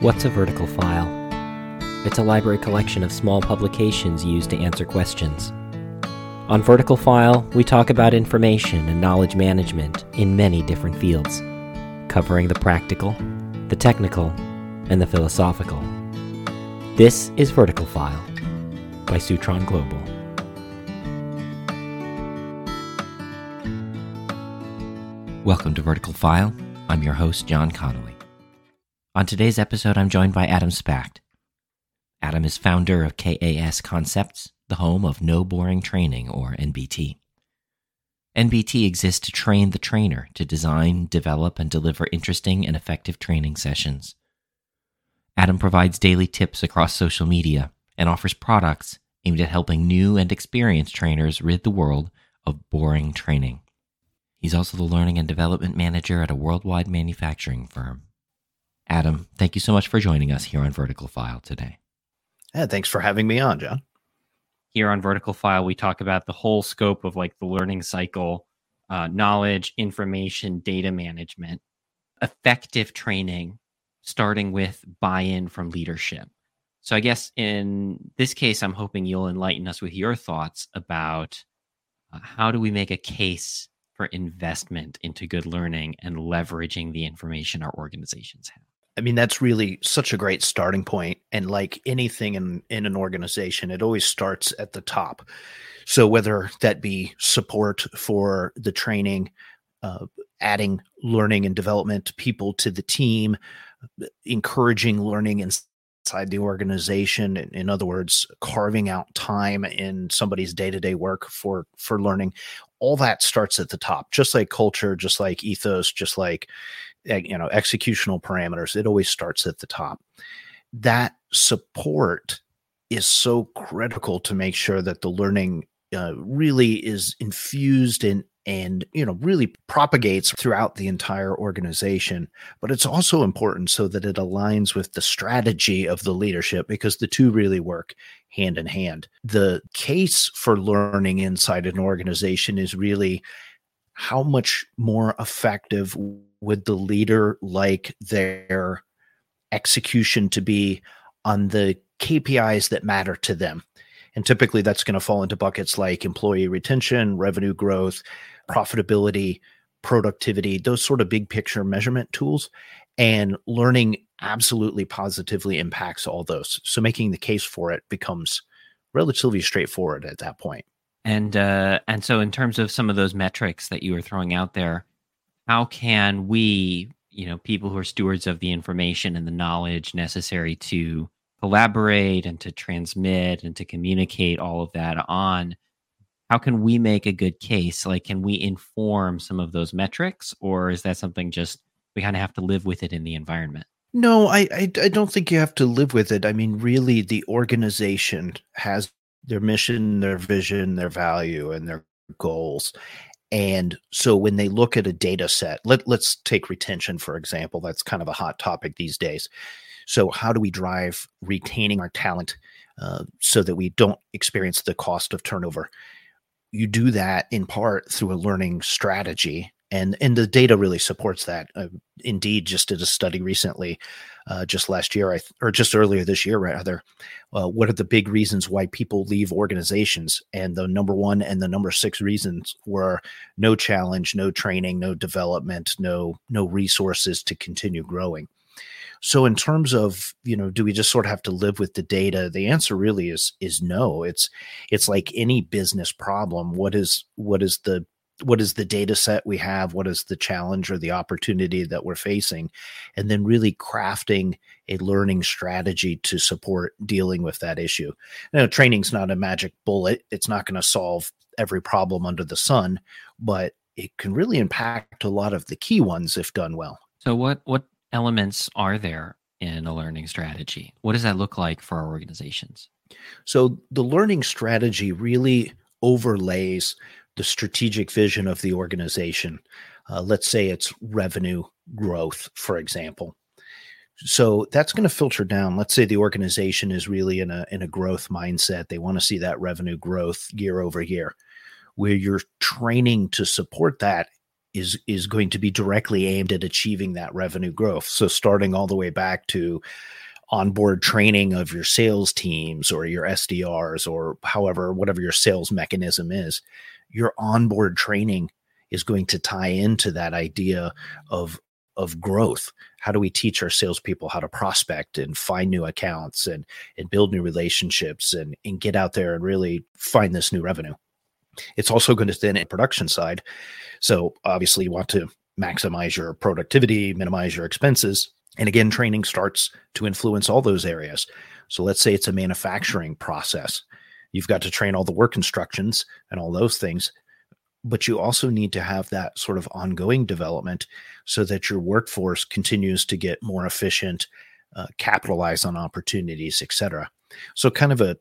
What's a vertical file? It's a library collection of small publications used to answer questions. On Vertical File, we talk about information and knowledge management in many different fields, covering the practical, the technical, and the philosophical. This is Vertical File by Soutron Global. Welcome to Vertical File. I'm your host, John Connolly. On today's episode, I'm joined by Adam Spacht. Adam is founder of KAS Concepts, the home of No Boring Training, or NBT. NBT exists to train the trainer to design, develop, and deliver interesting and effective training sessions. Adam provides daily tips across social media and offers products aimed at helping new and experienced trainers rid the world of boring training. He's also the learning and development manager at a worldwide manufacturing firm. Adam, thank you so much for joining us here on Vertical File today. Yeah, thanks for having me on, John. Here on Vertical File, we talk about the whole scope of like the learning cycle, uh, knowledge, information, data management, effective training, starting with buy in from leadership. So, I guess in this case, I'm hoping you'll enlighten us with your thoughts about uh, how do we make a case for investment into good learning and leveraging the information our organizations have. I mean, that's really such a great starting point. And like anything in, in an organization, it always starts at the top. So whether that be support for the training, uh, adding learning and development people to the team, encouraging learning inside the organization. In, in other words, carving out time in somebody's day to day work for for learning. All that starts at the top, just like culture, just like ethos, just like you know executional parameters it always starts at the top. That support is so critical to make sure that the learning uh, really is infused in and you know really propagates throughout the entire organization. But it's also important so that it aligns with the strategy of the leadership because the two really work hand in hand. The case for learning inside an organization is really how much more effective would the leader like their execution to be on the KPIs that matter to them? And typically that's going to fall into buckets like employee retention, revenue growth, profitability, productivity, those sort of big picture measurement tools. And learning absolutely positively impacts all those. So making the case for it becomes relatively straightforward at that point. And uh, and so in terms of some of those metrics that you were throwing out there, how can we, you know, people who are stewards of the information and the knowledge necessary to collaborate and to transmit and to communicate all of that on how can we make a good case? Like can we inform some of those metrics or is that something just we kind of have to live with it in the environment? No I, I, I don't think you have to live with it. I mean really the organization has their mission their vision their value and their goals and so when they look at a data set, let, let's take retention, for example. That's kind of a hot topic these days. So, how do we drive retaining our talent uh, so that we don't experience the cost of turnover? You do that in part through a learning strategy and and the data really supports that. Uh, Indeed, just did a study recently, uh, just last year, I th- or just earlier this year, rather. Uh, what are the big reasons why people leave organizations? And the number one and the number six reasons were no challenge, no training, no development, no no resources to continue growing. So in terms of, you know, do we just sort of have to live with the data? The answer really is is no. It's it's like any business problem. What is what is the what is the data set we have? What is the challenge or the opportunity that we're facing? And then really crafting a learning strategy to support dealing with that issue. Now training's not a magic bullet. It's not going to solve every problem under the sun but it can really impact a lot of the key ones if done well. So what what elements are there in a learning strategy? What does that look like for our organizations? So the learning strategy really overlays the strategic vision of the organization. Uh, let's say it's revenue growth, for example. So that's going to filter down. Let's say the organization is really in a in a growth mindset. They want to see that revenue growth year over year. Where you're training to support that is is going to be directly aimed at achieving that revenue growth. So starting all the way back to onboard training of your sales teams or your SDRs or however whatever your sales mechanism is, your onboard training is going to tie into that idea of of growth. How do we teach our salespeople how to prospect and find new accounts and and build new relationships and and get out there and really find this new revenue? It's also going to then in production side. So obviously you want to maximize your productivity, minimize your expenses. And again, training starts to influence all those areas. So let's say it's a manufacturing process. You've got to train all the work instructions and all those things but you also need to have that sort of ongoing development so that your workforce continues to get more efficient uh, capitalize on opportunities etc so kind of a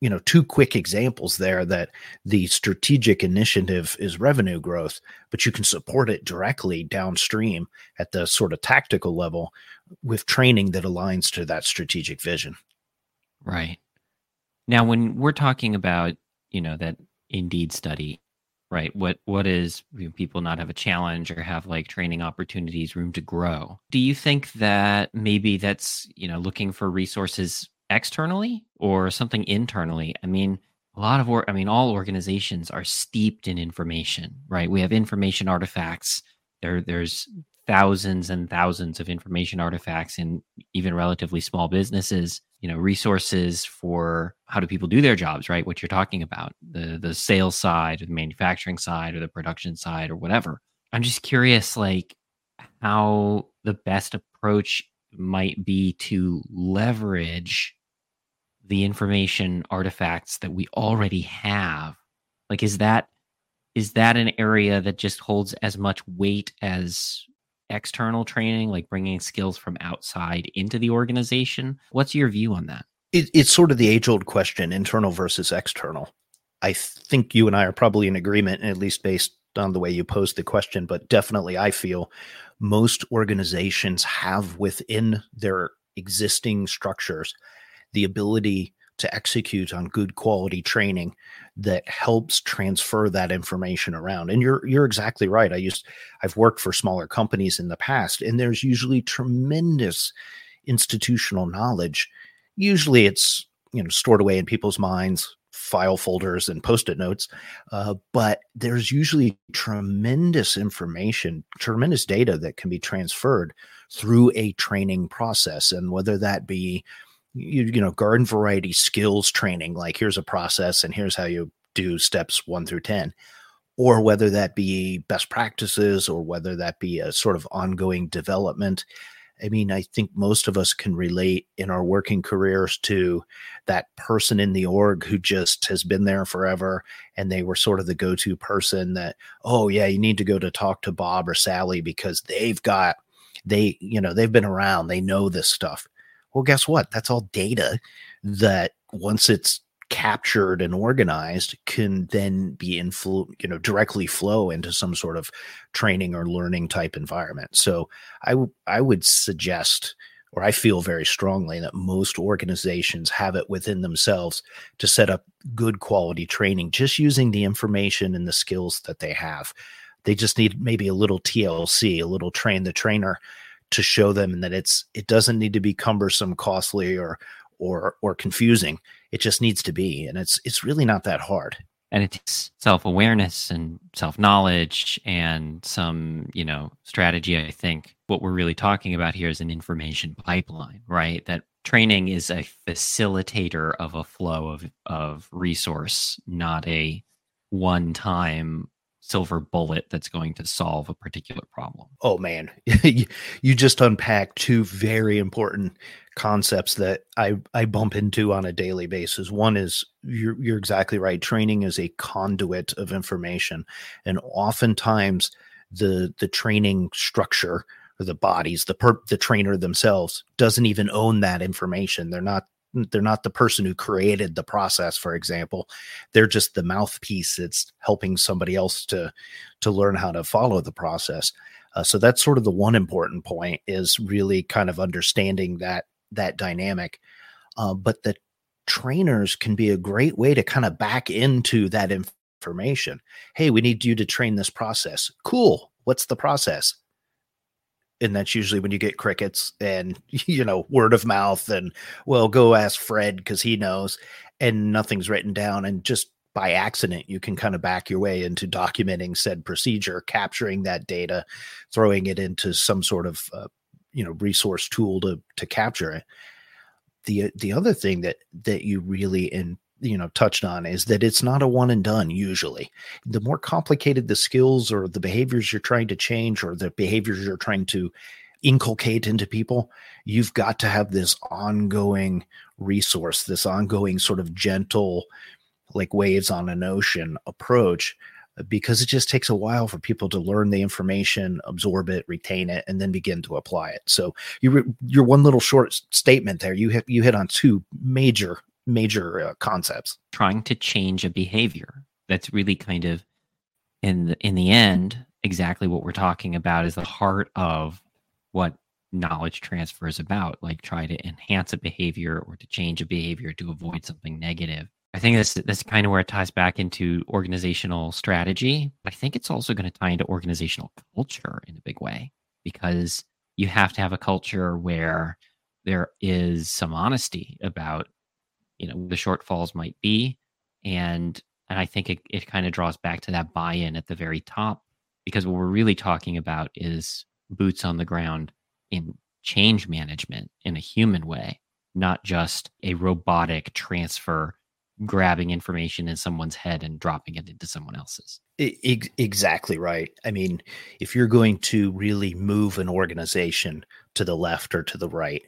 you know two quick examples there that the strategic initiative is revenue growth but you can support it directly downstream at the sort of tactical level with training that aligns to that strategic vision. Right now when we're talking about you know that indeed study right what what is you know, people not have a challenge or have like training opportunities room to grow do you think that maybe that's you know looking for resources externally or something internally? I mean a lot of work i mean all organizations are steeped in information right? We have information artifacts. There there's thousands and thousands of information artifacts in even relatively small businesses you know resources for how do people do their jobs right? What you're talking about the the sales side or the manufacturing side or the production side or whatever. I'm just curious like how the best approach might be to leverage the information artifacts that we already have. Like is that is that an area that just holds as much weight as external training, like bringing skills from outside into the organization. What's your view on that? It, it's sort of the age old question internal versus external. I think you and I are probably in agreement, at least based on the way you posed the question, but definitely I feel most organizations have within their existing structures the ability to execute on good quality training that helps transfer that information around. And you're you're exactly right. I used I've worked for smaller companies in the past and there's usually tremendous institutional knowledge. Usually it's, you know, stored away in people's minds, file folders and post-it notes. Uh, but there's usually tremendous information, tremendous data that can be transferred through a training process. And whether that be you, you know garden variety skills training like here's a process and here's how you do steps 1 through 10 or whether that be best practices or whether that be a sort of ongoing development. I mean i think most of us can relate in our working careers to that person in the org who just has been there forever and they were sort of the go-to person that oh yeah you need to go to talk to bob or sally because they've got they you know they've been around they know this stuff well, guess what? That's all data that once it's captured and organized can then be influ you know directly flow into some sort of training or learning type environment so I, w- I would suggest or i feel very strongly that most organizations have it within themselves to set up good quality training just using the information and the skills that they have they just need maybe a little tlc a little train the trainer to show them and that it's it doesn't need to be cumbersome, costly, or or or confusing. It just needs to be, and it's it's really not that hard. And it's self awareness and self knowledge and some you know strategy. I think what we're really talking about here is an information pipeline, right? That training is a facilitator of a flow of of resource, not a one time silver bullet that's going to solve a particular problem. Oh man, you just unpack two very important concepts that I I bump into on a daily basis. One is you're you're exactly right. Training is a conduit of information, and oftentimes the the training structure or the bodies, the per, the trainer themselves doesn't even own that information. They're not they're not the person who created the process for example. They're just the mouthpiece that's helping somebody else to to learn how to follow the process. Uh, so that's sort of the one important point is really kind of understanding that that dynamic. Uh, but the trainers can be a great way to kind of back into that information. Hey we need you to train this process. Cool. What's the process? And that's usually when you get crickets and, you know, word of mouth and, well, go ask Fred because he knows, and nothing's written down. And just by accident, you can kind of back your way into documenting said procedure, capturing that data, throwing it into some sort of, uh, you know, resource tool to, to capture it. The, the other thing that, that you really in you know touched on is that it's not a one and done usually the more complicated the skills or the behaviors you're trying to change or the behaviors you're trying to inculcate into people you've got to have this ongoing resource this ongoing sort of gentle like waves on an ocean approach because it just takes a while for people to learn the information, absorb it, retain it, and then begin to apply it. So your your one little short statement there, you hit you hit on two major major uh, concepts. Trying to change a behavior. That's really kind of in the in the end exactly what we're talking about is the heart of what knowledge transfer is about like try to enhance a behavior or to change a behavior to avoid something negative. I think that's that's kind of where it ties back into organizational strategy. But i think it's also going to tie into organizational culture in a big way because you have to have a culture where there is some honesty about you know the shortfalls might be and and i think it, it kind of draws back to that buy-in at the very top because what we're really talking about is boots on the ground in change management in a human way not just a robotic transfer grabbing information in someone's head and dropping it into someone else's. Exactly right. I mean if you're going to really move an organization to the left or to the right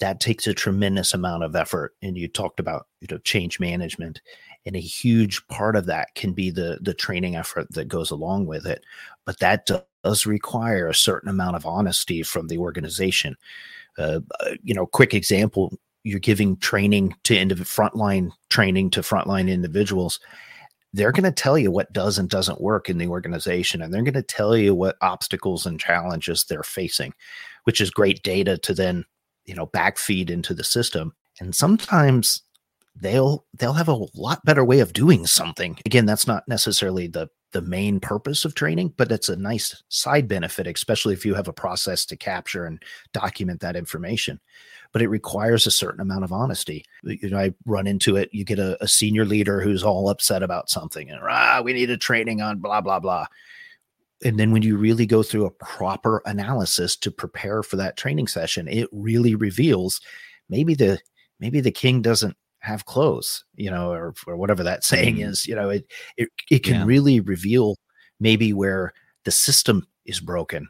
that takes a tremendous amount of effort and you talked about you know change management and a huge part of that can be the the training effort that goes along with it but that does require a certain amount of honesty from the organization. Uh, uh you know quick example you're giving training to indiv- frontline training to frontline individuals. They're going to tell you what does and doesn't work in the organization and they're going to tell you what obstacles and challenges they're facing which is great data to then you know backfeed into the system. And sometimes they'll they'll have a lot better way of doing something. Again that's not necessarily the the main purpose of training but it's a nice side benefit especially if you have a process to capture and document that information. But it requires a certain amount of honesty. You know i run into it. You get a, a senior leader who's all upset about something and ah we need a training on blah blah blah and then when you really go through a proper analysis to prepare for that training session it really reveals maybe the maybe the king doesn't have clothes you know or, or whatever that saying mm. is you know it it, it can yeah. really reveal maybe where the system is broken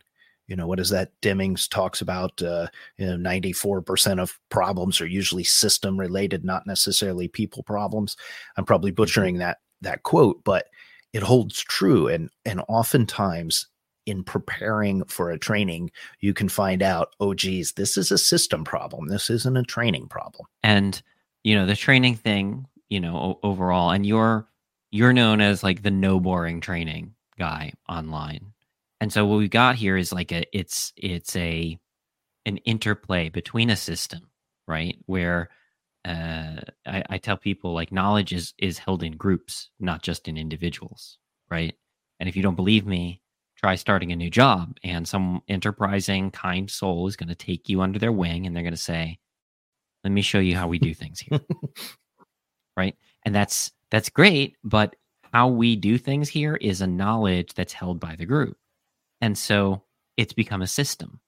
you know what is that Deming's talks about uh, you know 94% of problems are usually system related not necessarily people problems i'm probably mm-hmm. butchering that that quote but it holds true and and oftentimes in preparing for a training you can find out oh geez this is a system problem. This isn't a training problem. And you know the training thing you know overall and you're you're known as like the no boring training guy online. And so what we got here is like a it's it's a an interplay between a system right where uh, I, I tell people like knowledge is is held in groups, not just in individuals, right? And if you don't believe me, try starting a new job, and some enterprising, kind soul is going to take you under their wing, and they're going to say, "Let me show you how we do things here," right? And that's that's great, but how we do things here is a knowledge that's held by the group, and so it's become a system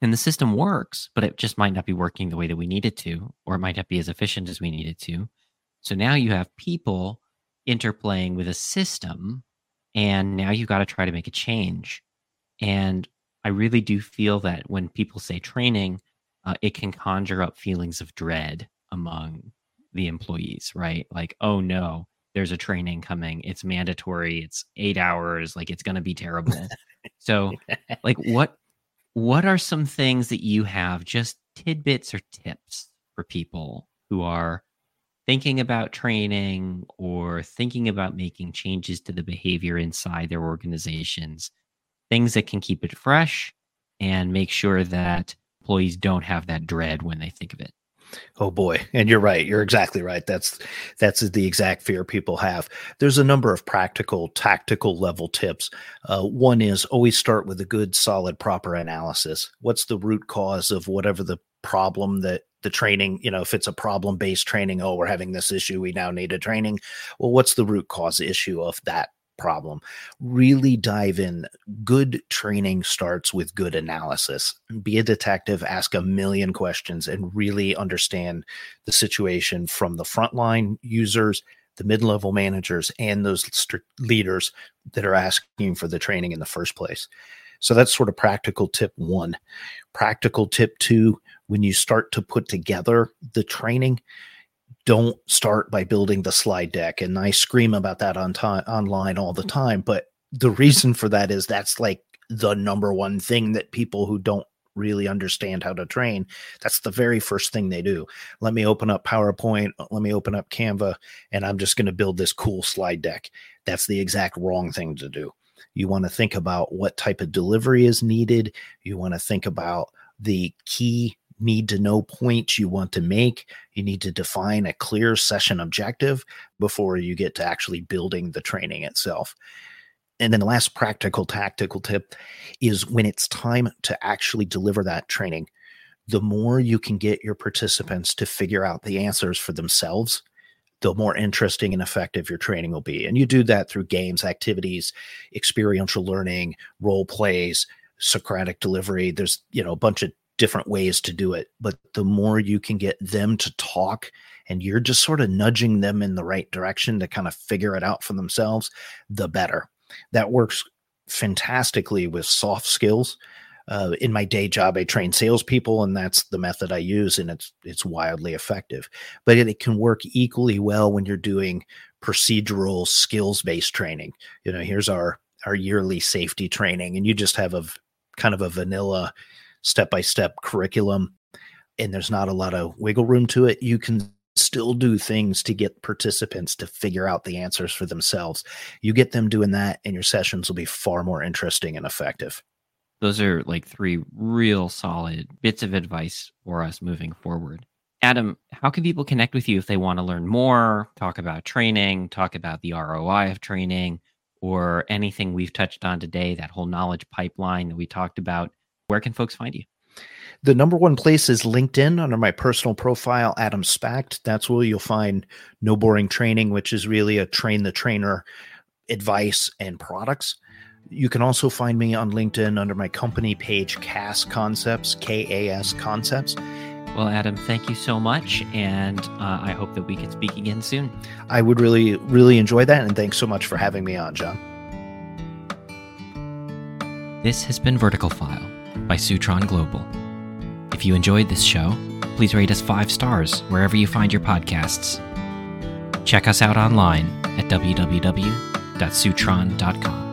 and the system works, but it just might not be working the way that we need it to, or it might not be as efficient as we need it to. So now you have people interplaying with a system, and now you've got to try to make a change. And I really do feel that when people say training, uh, it can conjure up feelings of dread among the employees, right? Like, oh no, there's a training coming. It's mandatory. It's eight hours. Like, it's going to be terrible. so, like, what what are some things that you have, just tidbits or tips for people who are thinking about training or thinking about making changes to the behavior inside their organizations? Things that can keep it fresh and make sure that employees don't have that dread when they think of it. Oh boy, and you're right. You're exactly right. That's that's the exact fear people have. There's a number of practical, tactical level tips. Uh, one is always start with a good, solid, proper analysis. What's the root cause of whatever the problem that the training? You know, if it's a problem based training, oh, we're having this issue, we now need a training. Well, what's the root cause issue of that problem. Really dive in. Good training starts with good analysis. Be a detective, ask a million questions, and really understand the situation from the frontline users, the mid level managers, and those st- leaders that are asking for the training in the first place. So that's sort of practical tip one. Practical tip two when you start to put together the training, don't start by building the slide deck. And I scream about that on time online all the mm. time. But the reason for that is that's like the number one thing that people who don't really understand how to train, that's the very first thing they do. Let me open up PowerPoint, let me open up Canva, and I'm just going to build this cool slide deck. That's the exact wrong thing to do. You want to think about what type of delivery is needed. You want to think about the key need to know points you want to make. You need to define a clear session objective before you get to actually building the training itself. And then the last practical tactical tip is when it's time to actually deliver that training, the more you can get your participants to figure out the answers for themselves, the more interesting and effective your training will be. And you do that through games, activities, experiential learning, role plays, Socratic delivery. There's, you know, a bunch of different ways to do it. But the more you can get them to talk and you're just sort of nudging them in the right direction to kind of figure it out for themselves, the better. That works fantastically with soft skills. Uh, in my day job, I train salespeople, and that's the method I use, and it's it's wildly effective. But it, it can work equally well when you're doing procedural skills based training. You know, here's our our yearly safety training, and you just have a kind of a vanilla step by step curriculum and there's not a lot of wiggle room to it, you can still do things to get participants to figure out the answers for themselves. You get them doing that, and your sessions will be far more interesting and effective. Those are like three real solid bits of advice for us moving forward. Adam, how can people connect with you if they want to learn more, talk about training, talk about the ROI of training, or anything we've touched on today, that whole knowledge pipeline that we talked about? Where can folks find you? The number one place is LinkedIn under my personal profile, Adam Spacht. That's where you'll find No Boring Training, which is really a train the trainer advice and products. You can also find me on LinkedIn under my company page, KAS Concepts, K A S Concepts. Well, Adam, thank you so much. And uh, I hope that we can speak again soon. I would really, really enjoy that. And thanks so much for having me on, John. This has been Vertical File by Soutron Global. If you enjoyed this show, please rate us five stars wherever you find your podcasts. Check us out online at www.soutron.com.